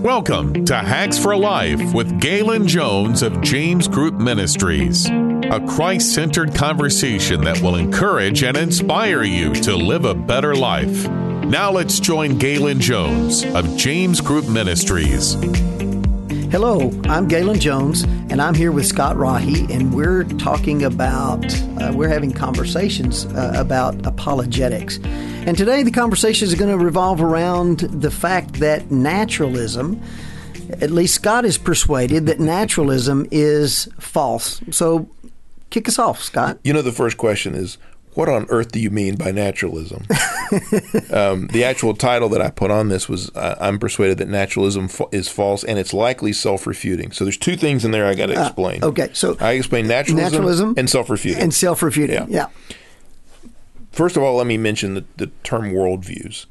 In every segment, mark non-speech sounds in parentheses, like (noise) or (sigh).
Welcome to Hacks for Life with Galen Jones of James Group Ministries, a Christ centered conversation that will encourage and inspire you to live a better life. Now let's join Galen Jones of James Group Ministries. Hello, I'm Galen Jones, and I'm here with Scott Rahi, and we're talking about, uh, we're having conversations uh, about apologetics. And today the conversation is going to revolve around the fact that naturalism, at least Scott is persuaded that naturalism is false. So kick us off, Scott. You know, the first question is what on earth do you mean by naturalism? (laughs) um, the actual title that I put on this was uh, I'm persuaded that naturalism fa- is false and it's likely self refuting. So there's two things in there I got to explain. Uh, okay, so I explain naturalism, naturalism and self refuting. And self refuting, yeah. yeah. First of all, let me mention the, the term worldviews.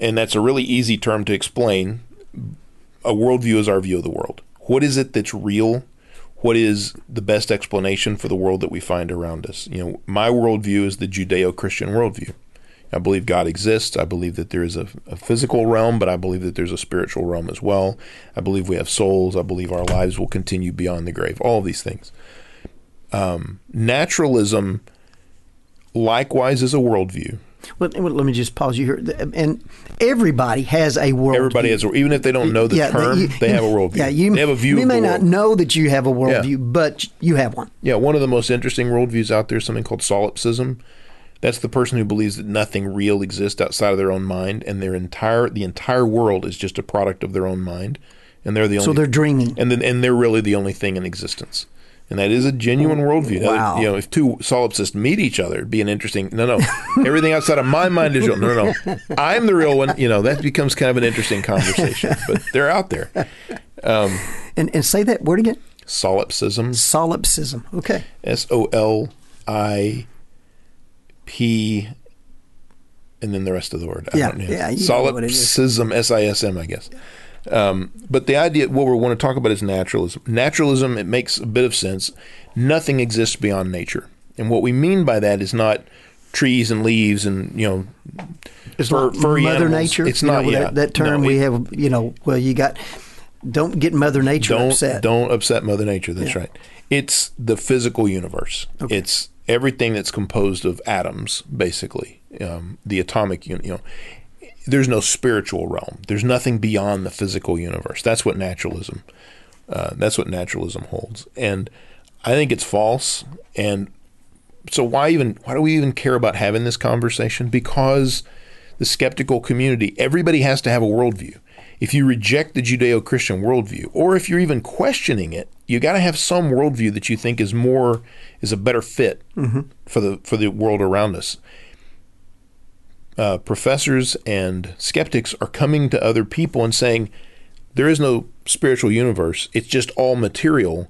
And that's a really easy term to explain. A worldview is our view of the world. What is it that's real what is the best explanation for the world that we find around us. You know, my worldview is the Judeo-Christian worldview. I believe God exists. I believe that there is a, a, physical realm, but I believe that there's a spiritual realm as well. I believe we have souls. I believe our lives will continue beyond the grave. All of these things. Um, naturalism, likewise, is a worldview. Well, let me just pause you here. And everybody has a world. Everybody view. has, even if they don't know the yeah, term, you, they have a worldview. Yeah, you, they have a view. You may not world. know that you have a worldview, yeah. but you have one. Yeah, one of the most interesting worldviews out there is something called solipsism. That's the person who believes that nothing real exists outside of their own mind, and their entire the entire world is just a product of their own mind, and they're the only. So they're dreaming, and then and they're really the only thing in existence and that is a genuine worldview. Wow. you know, if two solipsists meet each other, it'd be an interesting. No, no, everything outside of my mind is real. No, no, no, I'm the real one. You know, that becomes kind of an interesting conversation. But they're out there. Um, and and say that word again. Solipsism. Solipsism. Okay. S O L I P, and then the rest of the word. Yeah, yeah. Solipsism. S I S M. I guess. Um, but the idea, what we want to talk about is naturalism. Naturalism, it makes a bit of sense. Nothing exists beyond nature. And what we mean by that is not trees and leaves and, you know, it's fur, furry Mother animals. Nature. It's not know, yeah. that, that term no, we it, have, you know, well, you got, don't get Mother Nature don't, upset. Don't upset Mother Nature. That's yeah. right. It's the physical universe. Okay. It's everything that's composed of atoms, basically, um, the atomic, you know, there's no spiritual realm. There's nothing beyond the physical universe. That's what naturalism. Uh, that's what naturalism holds, and I think it's false. And so why even why do we even care about having this conversation? Because the skeptical community, everybody has to have a worldview. If you reject the Judeo-Christian worldview, or if you're even questioning it, you got to have some worldview that you think is more is a better fit mm-hmm. for the for the world around us uh, professors and skeptics are coming to other people and saying, there is no spiritual universe, it's just all material.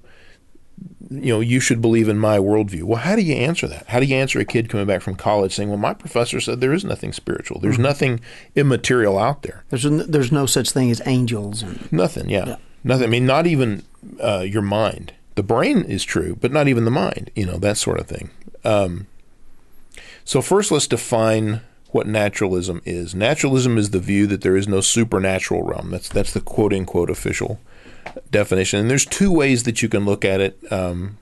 You know, you should believe in my worldview. Well, how do you answer that? How do you answer a kid coming back from college saying, "Well, my professor said there is nothing spiritual. There's mm-hmm. nothing immaterial out there. There's no, there's no such thing as angels." And, nothing. Yeah. yeah. nothing. I mean, not even uh, your mind. The brain is true, but not even the mind. You know that sort of thing. Um, so first, let's define what naturalism is. Naturalism is the view that there is no supernatural realm. That's that's the quote unquote official definition. And there's two ways that you can look at it. Um,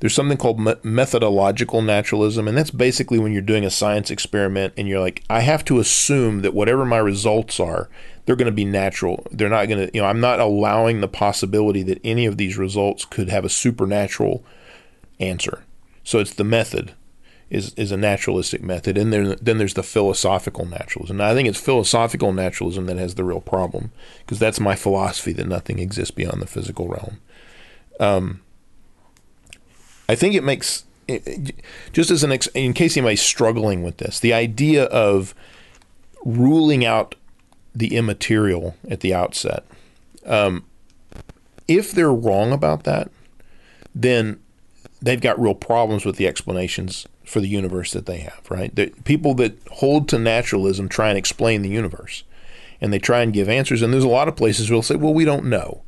there's something called me- methodological naturalism, and that's basically when you're doing a science experiment and you're like, I have to assume that whatever my results are, they're going to be natural. They're not going to, you know, I'm not allowing the possibility that any of these results could have a supernatural answer. So it's the method is is a naturalistic method, and then there's the philosophical naturalism. Now, I think it's philosophical naturalism that has the real problem because that's my philosophy that nothing exists beyond the physical realm. Um, I think it makes just as an ex, in case anybody's struggling with this, the idea of ruling out the immaterial at the outset. Um, if they're wrong about that, then they've got real problems with the explanations for the universe that they have, right? The people that hold to naturalism try and explain the universe and they try and give answers. And there's a lot of places where they'll say, well, we don't know.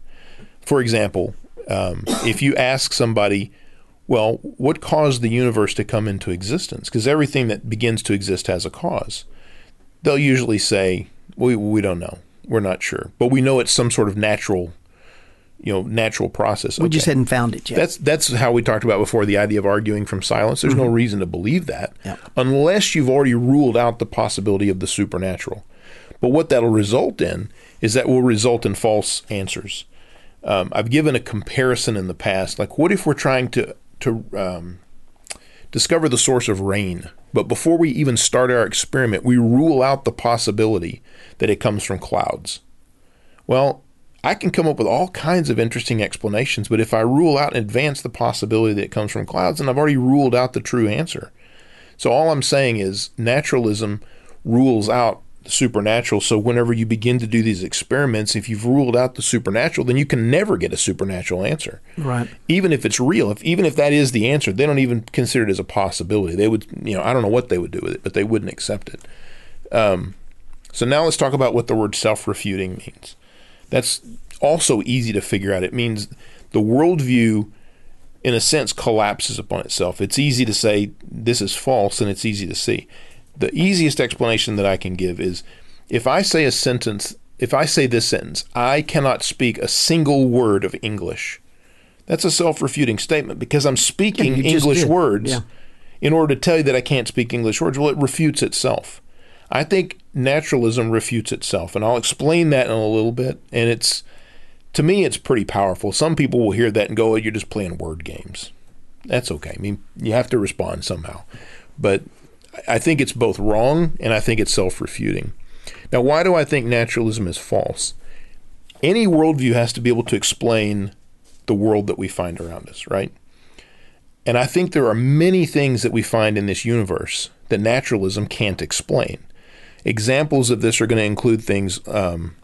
For example, um, if you ask somebody, well, what caused the universe to come into existence? Because everything that begins to exist has a cause. They'll usually say, we, we don't know. we're not sure, but we know it's some sort of natural, you know, natural process. We just hadn't found it yet. That's that's how we talked about before the idea of arguing from silence. There's no reason to believe that Mm-hmm. Yeah. unless you've already ruled out the possibility of the supernatural. But what that'll result in is that will result in false answers. Um, I've given a comparison in the past. Like, what if we're trying to to um, discover the source of rain, but before we even start our experiment, we rule out the possibility that it comes from clouds? Well, I can come up with all kinds of interesting explanations, but if I rule out in advance the possibility that it comes from clouds, then I've already ruled out the true answer. So all I'm saying is naturalism rules out the supernatural. So whenever you begin to do these experiments, if you've ruled out the supernatural, then you can never get a supernatural answer. Right. Even if it's real, if even if that is the answer, they don't even consider it as a possibility. They would, you know, I don't know what they would do with it, but they wouldn't accept it. Um, so now let's talk about what the word self-refuting means. That's also easy to figure out. It means the worldview, in a sense, collapses upon itself. It's easy to say this is false, and it's easy to see. The easiest explanation that I can give is if I say a sentence, if I say this sentence, I cannot speak a single word of English, that's a self refuting statement because I'm speaking just English words Yeah. in order to tell you that I can't speak English words. Well, it refutes itself. I think naturalism refutes itself, and I'll explain that in a little bit. And it's to me, it's pretty powerful. Some people will hear that and go, oh, "You're just playing word games." That's okay. I mean, you have to respond somehow, but I think it's both wrong and I think it's self-refuting. Now, why do I think naturalism is false? Any worldview has to be able to explain the world that we find around us, right? And I think there are many things that we find in this universe that naturalism can't explain. Examples of this are going to include things. Um,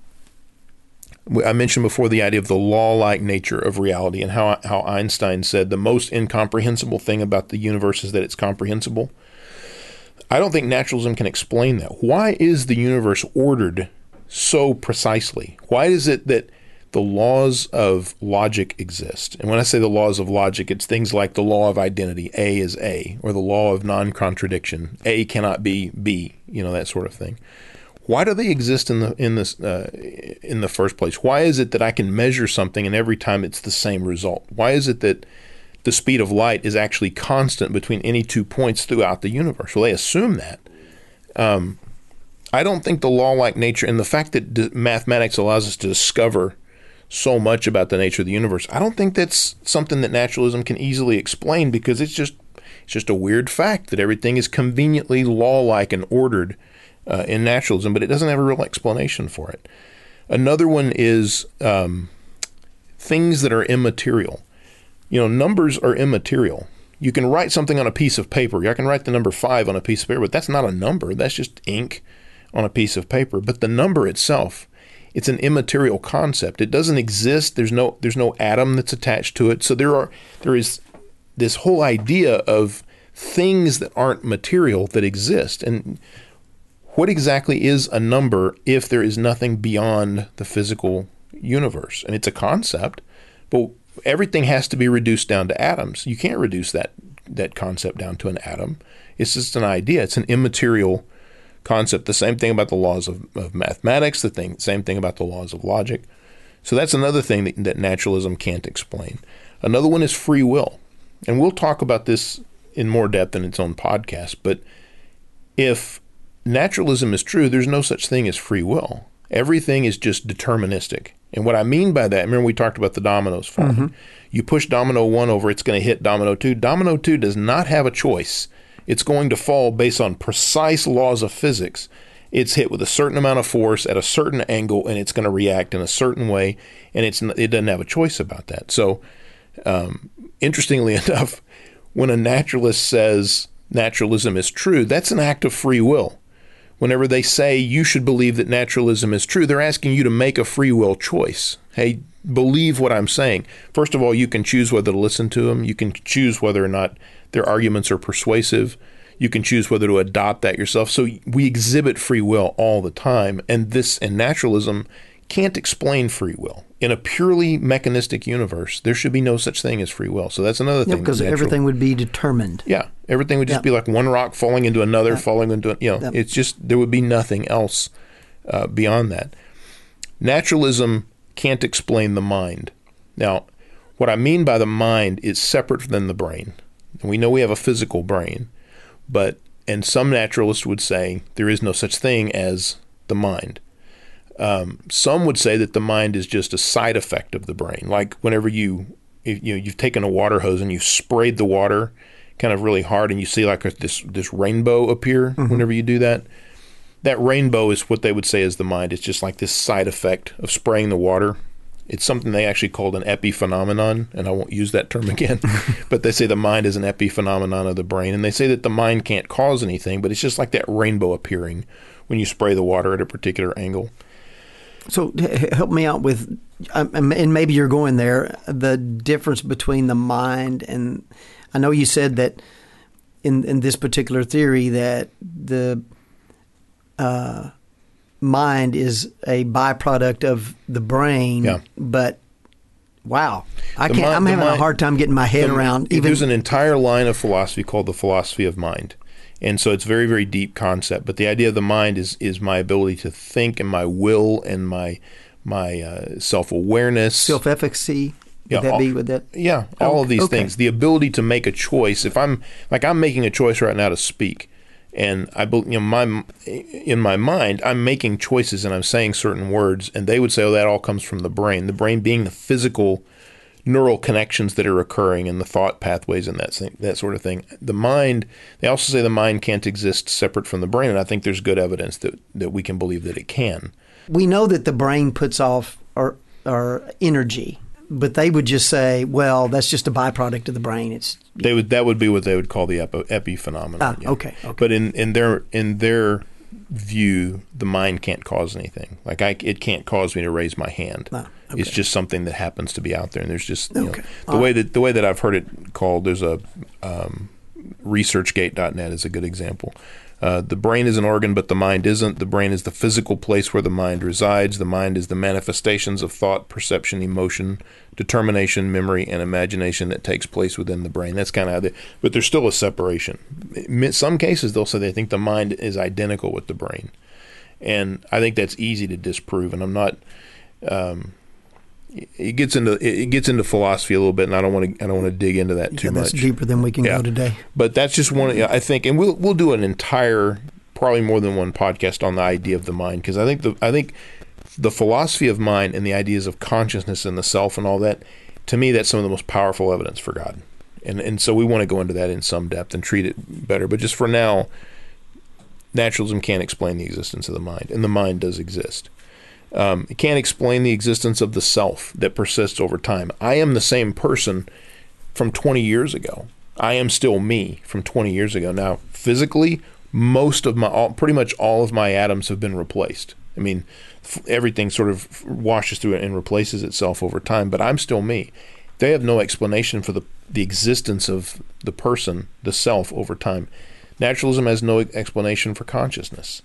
I mentioned before the idea of the law-like nature of reality, and how how Einstein said the most incomprehensible thing about the universe is that it's comprehensible. I don't think naturalism can explain that. Why is the universe ordered so precisely? Why is it that the laws of logic exist? And when I say the laws of logic, it's things like the law of identity, A is A, or the law of non contradiction, A cannot be B, you know, that sort of thing. Why do they exist in the in this uh, in the first place? Why is it that I can measure something and every time it's the same result? Why is it that the speed of light is actually constant between any two points throughout the universe? Well, they assume that. Um, I don't think the law-like nature and the fact that d- mathematics allows us to discover so much about the nature of the universe, I don't think that's something that naturalism can easily explain because it's just it's just a weird fact that everything is conveniently law-like and ordered uh, in naturalism, but it doesn't have a real explanation for it. Another one is um, things that are immaterial. You know, numbers are immaterial. You can write something on a piece of paper. I can write the number five on a piece of paper, but that's not a number. That's just ink on a piece of paper. But the number itself, it's an immaterial concept. It doesn't exist. There's no there's no atom that's attached to it. So there are there is this whole idea of things that aren't material that exist. And what exactly is a number if there is nothing beyond the physical universe? And it's a concept, but everything has to be reduced down to atoms. You can't reduce that that concept down to an atom. It's just an idea. It's an immaterial concept. The same thing about the laws of, of mathematics. The thing, same thing about the laws of logic. So that's another thing that, that naturalism can't explain. Another one is free will, and we'll talk about this in more depth in its own podcast. But if naturalism is true, there's no such thing as free will. Everything is just deterministic. And what I mean by that, remember we talked about the dominoes falling. Mm-hmm. You push domino one over, it's going to hit domino two. Domino two does not have a choice. It's going to fall based on precise laws of physics. It's hit with a certain amount of force at a certain angle, and it's going to react in a certain way, and it's it doesn't have a choice about that. So, um, interestingly (laughs) enough, when a naturalist says naturalism is true, that's an act of free will whenever they say you should believe that naturalism is true, they're asking you to make a free will choice. Hey, believe what I'm saying. First of all, you can choose whether to listen to them. You can choose whether or not their arguments are persuasive. You can choose whether to adopt that yourself. So we exhibit free will all the time, and this and naturalism can't explain free will. In a purely mechanistic universe, there should be no such thing as free will. So that's another thing. because everything would be determined. yeah, everything would just Yeah. be like one rock falling into another, falling into you know. Yeah. It's just there would be nothing else uh, beyond that. Naturalism can't explain the mind. Now, what I mean by the mind is separate than the brain. We know we have a physical brain, but and some naturalists would say there is no such thing as the mind. Um, some would say that the mind is just a side effect of the brain. Like whenever you, if, you know, you've taken a water hose and you've sprayed the water kind of really hard, and you see like a, this this rainbow appear. Mm-hmm. Whenever you do that, that rainbow is what they would say is the mind. It's just like this side effect of spraying the water. It's something they actually called an epiphenomenon, and I won't use that term again. (laughs) but they say the mind is an epiphenomenon of the brain, and they say that the mind can't cause anything, but it's just like that rainbow appearing when you spray the water at a particular angle. So help me out with, um, and maybe you're going there. The difference between the mind and I know you said that in in this particular theory that the uh, mind is a byproduct of the brain, yeah. but wow, I can't. I'm having mind, a hard time getting my head the, around. Even there's an entire line of philosophy called the philosophy of mind, and so it's very very deep concept. But the idea of the mind is is my ability to think and my will and my my uh, self awareness, self efficacy. Would yeah, that all, be with that? Yeah, all of these okay. things. The ability to make a choice. If I'm like I'm making a choice right now to speak, and I, you know, my in my mind, I'm making choices and I'm saying certain words, and they would say, "Oh, that all comes from the brain." The brain being the physical neural connections that are occurring and the thought pathways and that thing, that sort of thing. The mind. They also say the mind can't exist separate from the brain, and I think there's good evidence that that we can believe that it can. We know that the brain puts off or or energy but they would just say, "Well, that's just a byproduct of the brain." It's they would that would be what they would call the epi, epiphenomenon. Ah, yeah. okay, okay. But in in their in their view, the mind can't cause anything. Like I, it can't cause me to raise my hand. Ah, okay. It's just something that happens to be out there, and there's just okay. know, the way that the way that I've heard it called. There's a um, ResearchGate.net is a good example. Uh, the brain is an organ, but the mind isn't. The brain is the physical place where the mind resides. The mind is the manifestations of thought, perception, emotion, determination, memory, and imagination that takes place within the brain. That's kind of how they, but there's still a separation. In some cases, they'll say they think the mind is identical with the brain. And I think that's easy to disprove. And I'm not, um, it gets into it gets into philosophy a little bit, and I don't want to I don't want to dig into that too yeah, that's much. deeper than we can yeah. go today. But that's just one. I think, and we'll we'll do an entire, probably more than one podcast on the idea of the mind because I think the I think the philosophy of mind and the ideas of consciousness and the self and all that. To me, that's some of the most powerful evidence for God, and and so we want to go into that in some depth and treat it better. But just for now, naturalism can't explain the existence of the mind, and the mind does exist. Um, it can't explain the existence of the self that persists over time. I am the same person from 20 years ago. I am still me from 20 years ago. Now, physically, most of my, all, pretty much all of my atoms have been replaced. I mean, f- everything sort of washes through it and replaces itself over time, but I'm still me. They have no explanation for the, the existence of the person, the self, over time. Naturalism has no explanation for consciousness.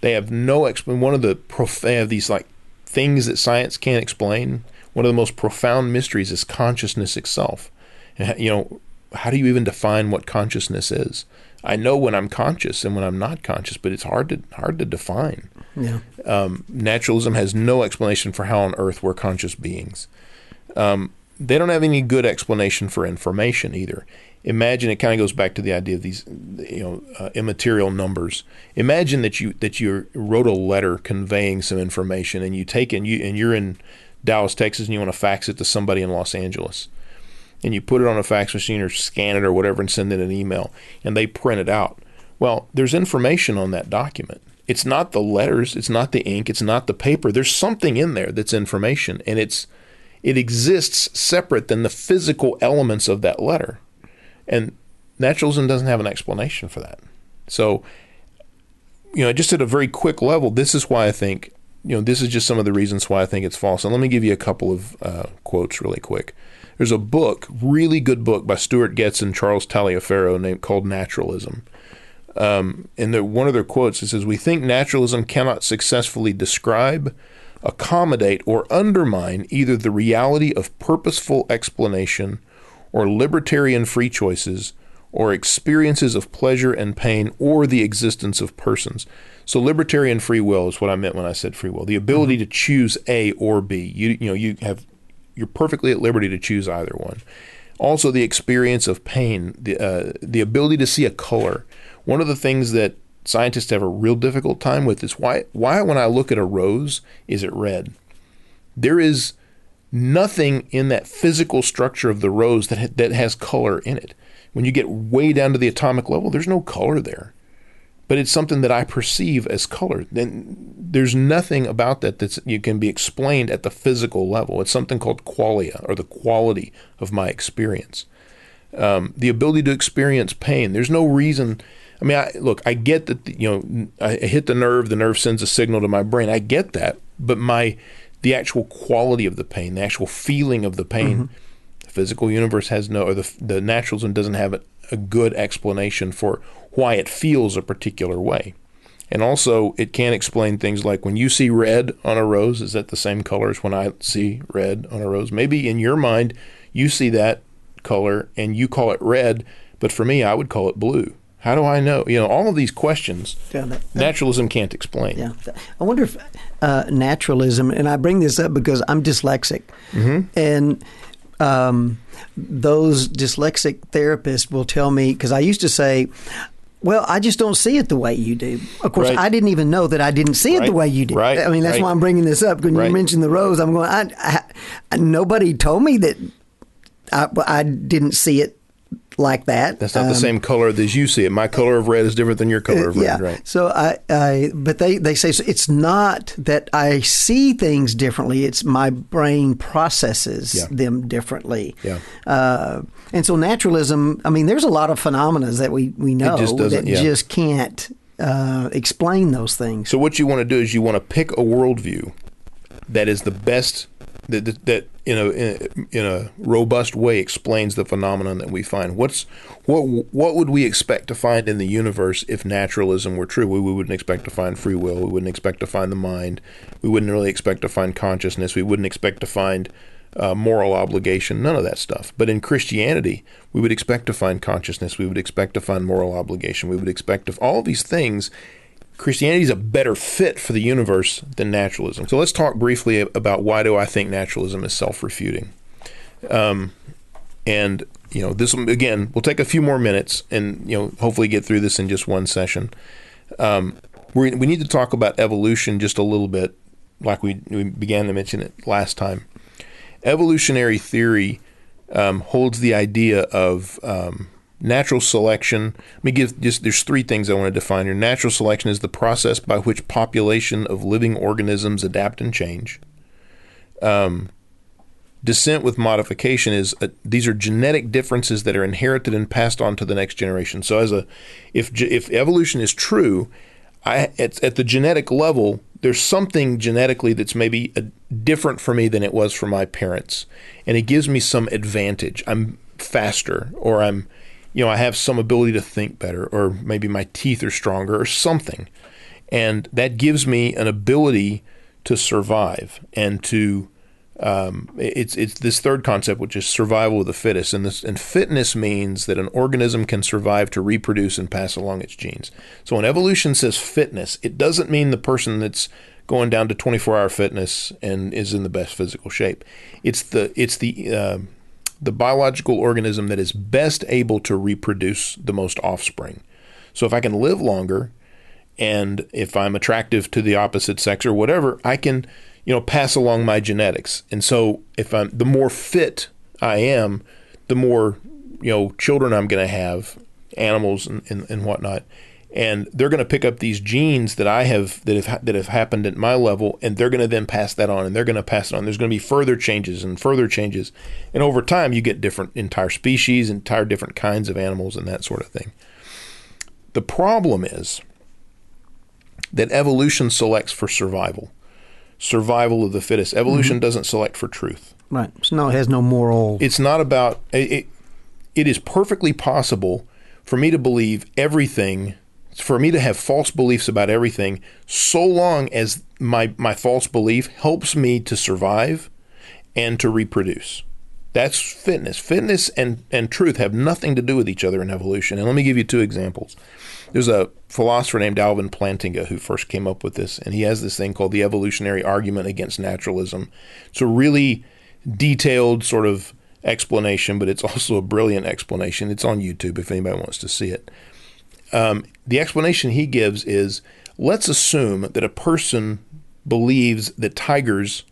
They have no explanation. One of the prof- they have these like things that science can't explain. One of the most profound mysteries is consciousness itself. And, you know, how do you even define what consciousness is? I know when I'm conscious and when I'm not conscious, but it's hard to hard to define. Yeah. Um, naturalism has no explanation for how on earth we're conscious beings. Um, they don't have any good explanation for information either. Imagine it kind of goes back to the idea of these you know uh, immaterial numbers. Imagine that you that you wrote a letter conveying some information and you take and you and you're in Dallas Texas and you want to fax it to somebody in Los Angeles. And you put it on a fax machine or scan it or whatever and send it an email and they print it out. Well there's information on that document. It's not the letters it's not the ink it's not the paper. There's something in there that's information and it's it exists separate than the physical elements of that letter and naturalism doesn't have an explanation for that. So, you know, just at a very quick level, this is why I think, you know, this is just some of the reasons why I think it's false. And let me give you a couple of uh, quotes really quick. There's a book, really good book by Stewart Goetz and Charles Taliaferro named called Naturalism. Um, and the, one of their quotes it says, "We think naturalism cannot successfully describe, accommodate, or undermine either the reality of purposeful explanation or libertarian free choices, or experiences of pleasure and pain, or the existence of persons. So libertarian free will is what I meant when I said free will. The ability to choose A or B. You you know you have you're perfectly at liberty to choose either one. Also, the experience of pain, the uh, the ability to see a color. One of the things that scientists have a real difficult time with is why why when I look at a rose is it red? There is nothing in that physical structure of the rose that ha- that has color in it. When you get way down to the atomic level, there's no color there. But it's something that I perceive as color. Then there's nothing about that that you can be explained at the physical level. It's something called qualia, or the quality of my experience. Um, the ability to experience pain. There's no reason. I mean, I, look, I get that. You know, I hit the nerve. The nerve sends a signal to my brain. I get that. But my the actual quality of the pain, the actual feeling of the pain. Mm-hmm. The physical universe has no, or the, the naturalism doesn't have a, a good explanation for why it feels a particular way. And also, it can't explain things like when you see red on a rose, is that the same color as when I see red on a rose? Maybe in your mind, you see that color and you call it red, but for me, I would call it blue. How do I know? You know, all of these questions, yeah, that, that, naturalism can't explain. Yeah, I wonder if uh, naturalism, and I bring this up because I'm dyslexic, mm-hmm. and um, those dyslexic therapists will tell me because I used to say. Well, I just don't see it the way you do. Of course, right. I didn't even know that I didn't see it right. the way you do. Right. I mean, that's why I'm bringing this up. When you mentioned the rose, I'm going. I, I, nobody told me that I, I didn't see it like that. That's not um, the same color as you see it. My color of red is different than your color of red, yeah. right? So I, I, but they, they say so it's not that I see things differently. It's my brain processes yeah. them differently. Yeah. Uh, and so naturalism, I mean, there's a lot of phenomena that we, we know just that yeah. just can't uh, explain those things. So what you want to do is you want to pick a worldview that is the best that, that, that in a in a robust way explains the phenomenon that we find. What's what what would we expect to find in the universe if naturalism were true? We, we wouldn't expect to find free will. We wouldn't expect to find the mind. We wouldn't really expect to find consciousness. We wouldn't expect to find uh, moral obligation. None of that stuff. But in Christianity, we would expect to find consciousness. We would expect to find moral obligation. We would expect to all these things Christianity is a better fit for the universe than naturalism. So let's talk briefly about why do I think naturalism is self-refuting. Um, and you know, this again, we'll take a few more minutes and you know, hopefully get through this in just one session. Um, we we need to talk about evolution just a little bit, like we, we began to mention it last time. Evolutionary theory um, holds the idea of um, Natural selection. Let me give just there's three things I want to define here. Natural selection is the process by which population of living organisms adapt and change. Um, descent with modification is a, these are genetic differences that are inherited and passed on to the next generation. So as a if if evolution is true, I at, at the genetic level there's something genetically that's maybe a, different for me than it was for my parents, and it gives me some advantage. I'm faster, or I'm you know, I have some ability to think better, or maybe my teeth are stronger, or something. And that gives me an ability to survive and to. Um, it's it's this third concept, which is survival of the fittest, and this and fitness means that an organism can survive to reproduce and pass along its genes. So when evolution says fitness, it doesn't mean the person that's going down to 24 hour fitness and is in the best physical shape. It's the it's the uh, the biological organism that is best able to reproduce the most offspring. So if I can live longer and if I'm attractive to the opposite sex or whatever, I can, you know, pass along my genetics. And so if I'm the more fit I am, the more, you know, children I'm going to have, animals and, and, and whatnot and they're going to pick up these genes that I have that have that have happened at my level, and they're going to then pass that on, and they're going to pass it on. There's going to be further changes and further changes, and over time, you get different entire species, entire different kinds of animals, and that sort of thing. The problem is that evolution selects for survival, survival of the fittest. Evolution mm-hmm. doesn't select for truth. Right. So no, it has no moral. It's not about it. It is perfectly possible for me to believe everything for me to have false beliefs about everything so long as my my false belief helps me to survive and to reproduce. That's fitness. Fitness and, and truth have nothing to do with each other in evolution. And let me give you two examples. There's a philosopher named Alvin Plantinga who first came up with this, and he has this thing called the evolutionary argument against naturalism. It's a really detailed sort of explanation, but it's also a brilliant explanation. It's on YouTube if anybody wants to see it. Um, the explanation he gives is let's assume that a person believes that tigers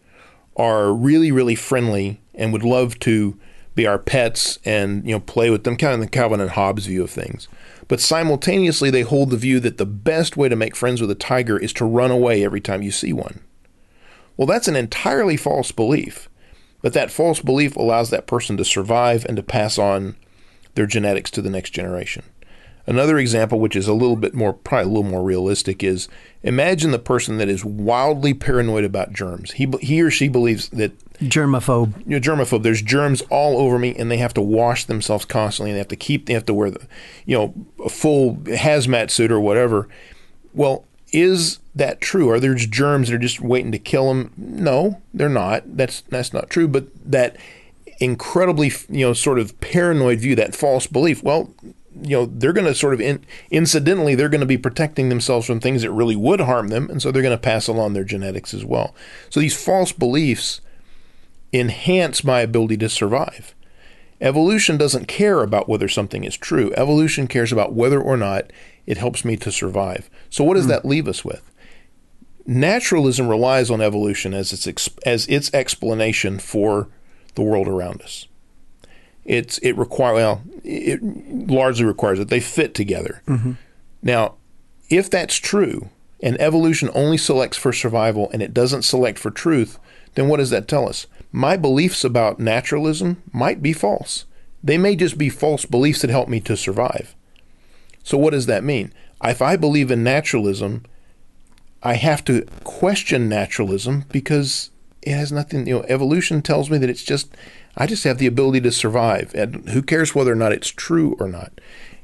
are really, really friendly and would love to be our pets and you know play with them, kind of the Calvin and Hobbes view of things. But simultaneously, they hold the view that the best way to make friends with a tiger is to run away every time you see one. Well, that's an entirely false belief. But that false belief allows that person to survive and to pass on their genetics to the next generation. Another example, which is a little bit more, probably a little more realistic, is imagine the person that is wildly paranoid about germs. He, he or she believes that germaphobe. You know, germaphobe. There's germs all over me, and they have to wash themselves constantly. And they have to keep. They have to wear the, you know, a full hazmat suit or whatever. Well, is that true? Are there germs that are just waiting to kill them? No, they're not. That's that's not true. But that incredibly, you know, sort of paranoid view, that false belief. Well, you know they're going to sort of in, incidentally they're going to be protecting themselves from things that really would harm them and so they're going to pass along their genetics as well. So these false beliefs enhance my ability to survive. Evolution doesn't care about whether something is true. Evolution cares about whether or not it helps me to survive. So what does mm. that leave us with? Naturalism relies on evolution as its as its explanation for the world around us it's it require well it largely requires that they fit together. Mm-hmm. Now, if that's true, and evolution only selects for survival and it doesn't select for truth, then what does that tell us? My beliefs about naturalism might be false. They may just be false beliefs that help me to survive. So what does that mean? If I believe in naturalism, I have to question naturalism because it has nothing, you know, evolution tells me that it's just I just have the ability to survive. And who cares whether or not it's true or not?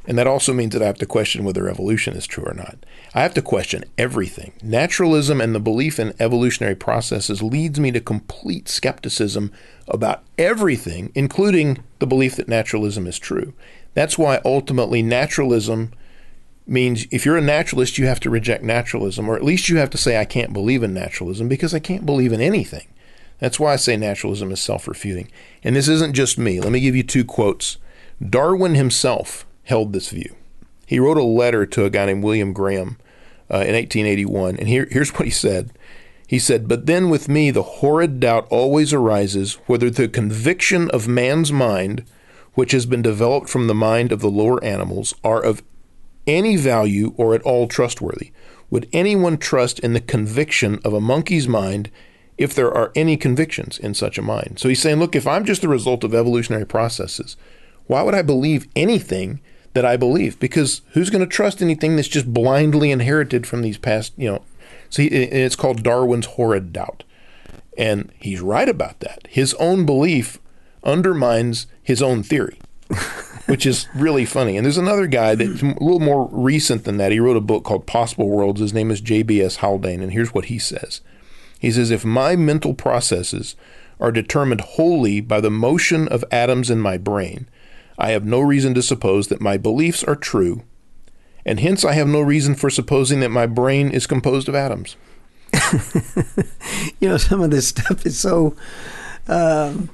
And that also means that I have to question whether evolution is true or not. I have to question everything. Naturalism and the belief in evolutionary processes leads me to complete skepticism about everything, including the belief that naturalism is true. That's why ultimately naturalism means if you're a naturalist, you have to reject naturalism, or at least you have to say, I can't believe in naturalism because I can't believe in anything. That's why I say naturalism is self refuting. And this isn't just me. Let me give you two quotes. Darwin himself held this view. He wrote a letter to a guy named William Graham uh, in 1881, and here, here's what he said. He said, But then with me, the horrid doubt always arises whether the conviction of man's mind, which has been developed from the mind of the lower animals, are of any value or at all trustworthy. Would anyone trust in the conviction of a monkey's mind if there are any convictions in such a mind. So he's saying, look, if I'm just the result of evolutionary processes, why would I believe anything that I believe? Because who's going to trust anything that's just blindly inherited from these past, you know? See, it's called Darwin's horrid doubt. And he's right about that. His own belief undermines his own theory, (laughs) which is really funny. And there's another guy that's a little more recent than that. He wrote a book called Possible Worlds. His name is J.B.S. Haldane. And here's what he says he says, if my mental processes are determined wholly by the motion of atoms in my brain, I have no reason to suppose that my beliefs are true, and hence I have no reason for supposing that my brain is composed of atoms. (laughs) you know, some of this stuff is so. Um,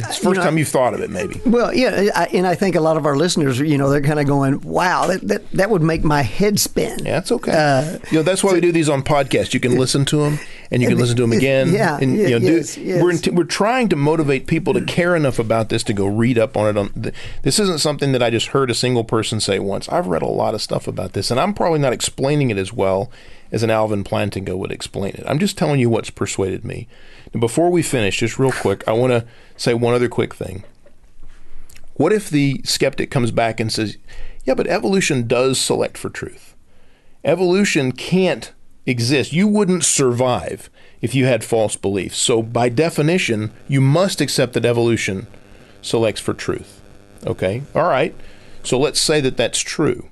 it's the first you know, time you've thought of it, maybe. Well, yeah, I, and I think a lot of our listeners, you know, they're kind of going, "Wow, that, that, that would make my head spin." Yeah, that's okay. Uh, you know, that's why so, we do these on podcasts. You can listen to them, and you can listen to them again. Yeah, and, you know, yes, do, yes. We're in, we're trying to motivate people to care enough about this to go read up on it. On this isn't something that I just heard a single person say once. I've read a lot of stuff about this, and I'm probably not explaining it as well as an Alvin Plantinga would explain it. I'm just telling you what's persuaded me. And before we finish, just real quick, I want to say one other quick thing. What if the skeptic comes back and says, yeah, but evolution does select for truth? Evolution can't exist. You wouldn't survive if you had false beliefs. So, by definition, you must accept that evolution selects for truth. Okay? All right. So, let's say that that's true.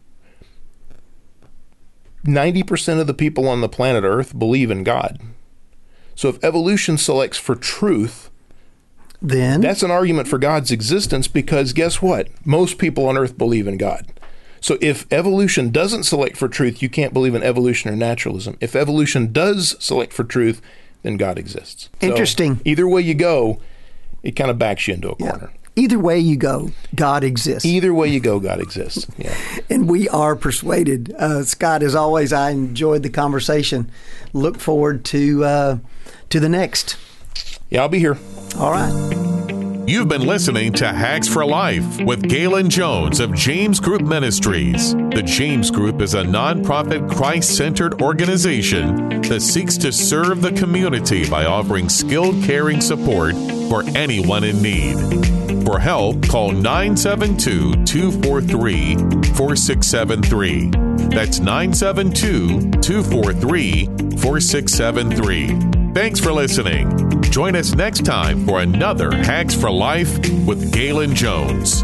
90% of the people on the planet Earth believe in God. So, if evolution selects for truth, then That's an argument for God's existence because guess what? Most people on earth believe in God. So if evolution doesn't select for truth, you can't believe in evolution or naturalism. If evolution does select for truth, then God exists. So Interesting. either way you go, it kind of backs you into a Yeah. Corner. Either way you go, God exists. Either way you go, God exists. (laughs) Yeah. and we are persuaded. Uh, Scott, as always, I enjoyed the conversation. Look forward to uh, to the next. Yeah, I'll be here. All right. You've been listening to Hacks for Life with Galen Jones of James Group Ministries. The James Group is a nonprofit Christ centered organization that seeks to serve the community by offering skilled caring support for anyone in need. For help, call 972 243 4673. That's 972 243 4673. Thanks for listening. Join us next time for another Hacks for Life with Galen Jones.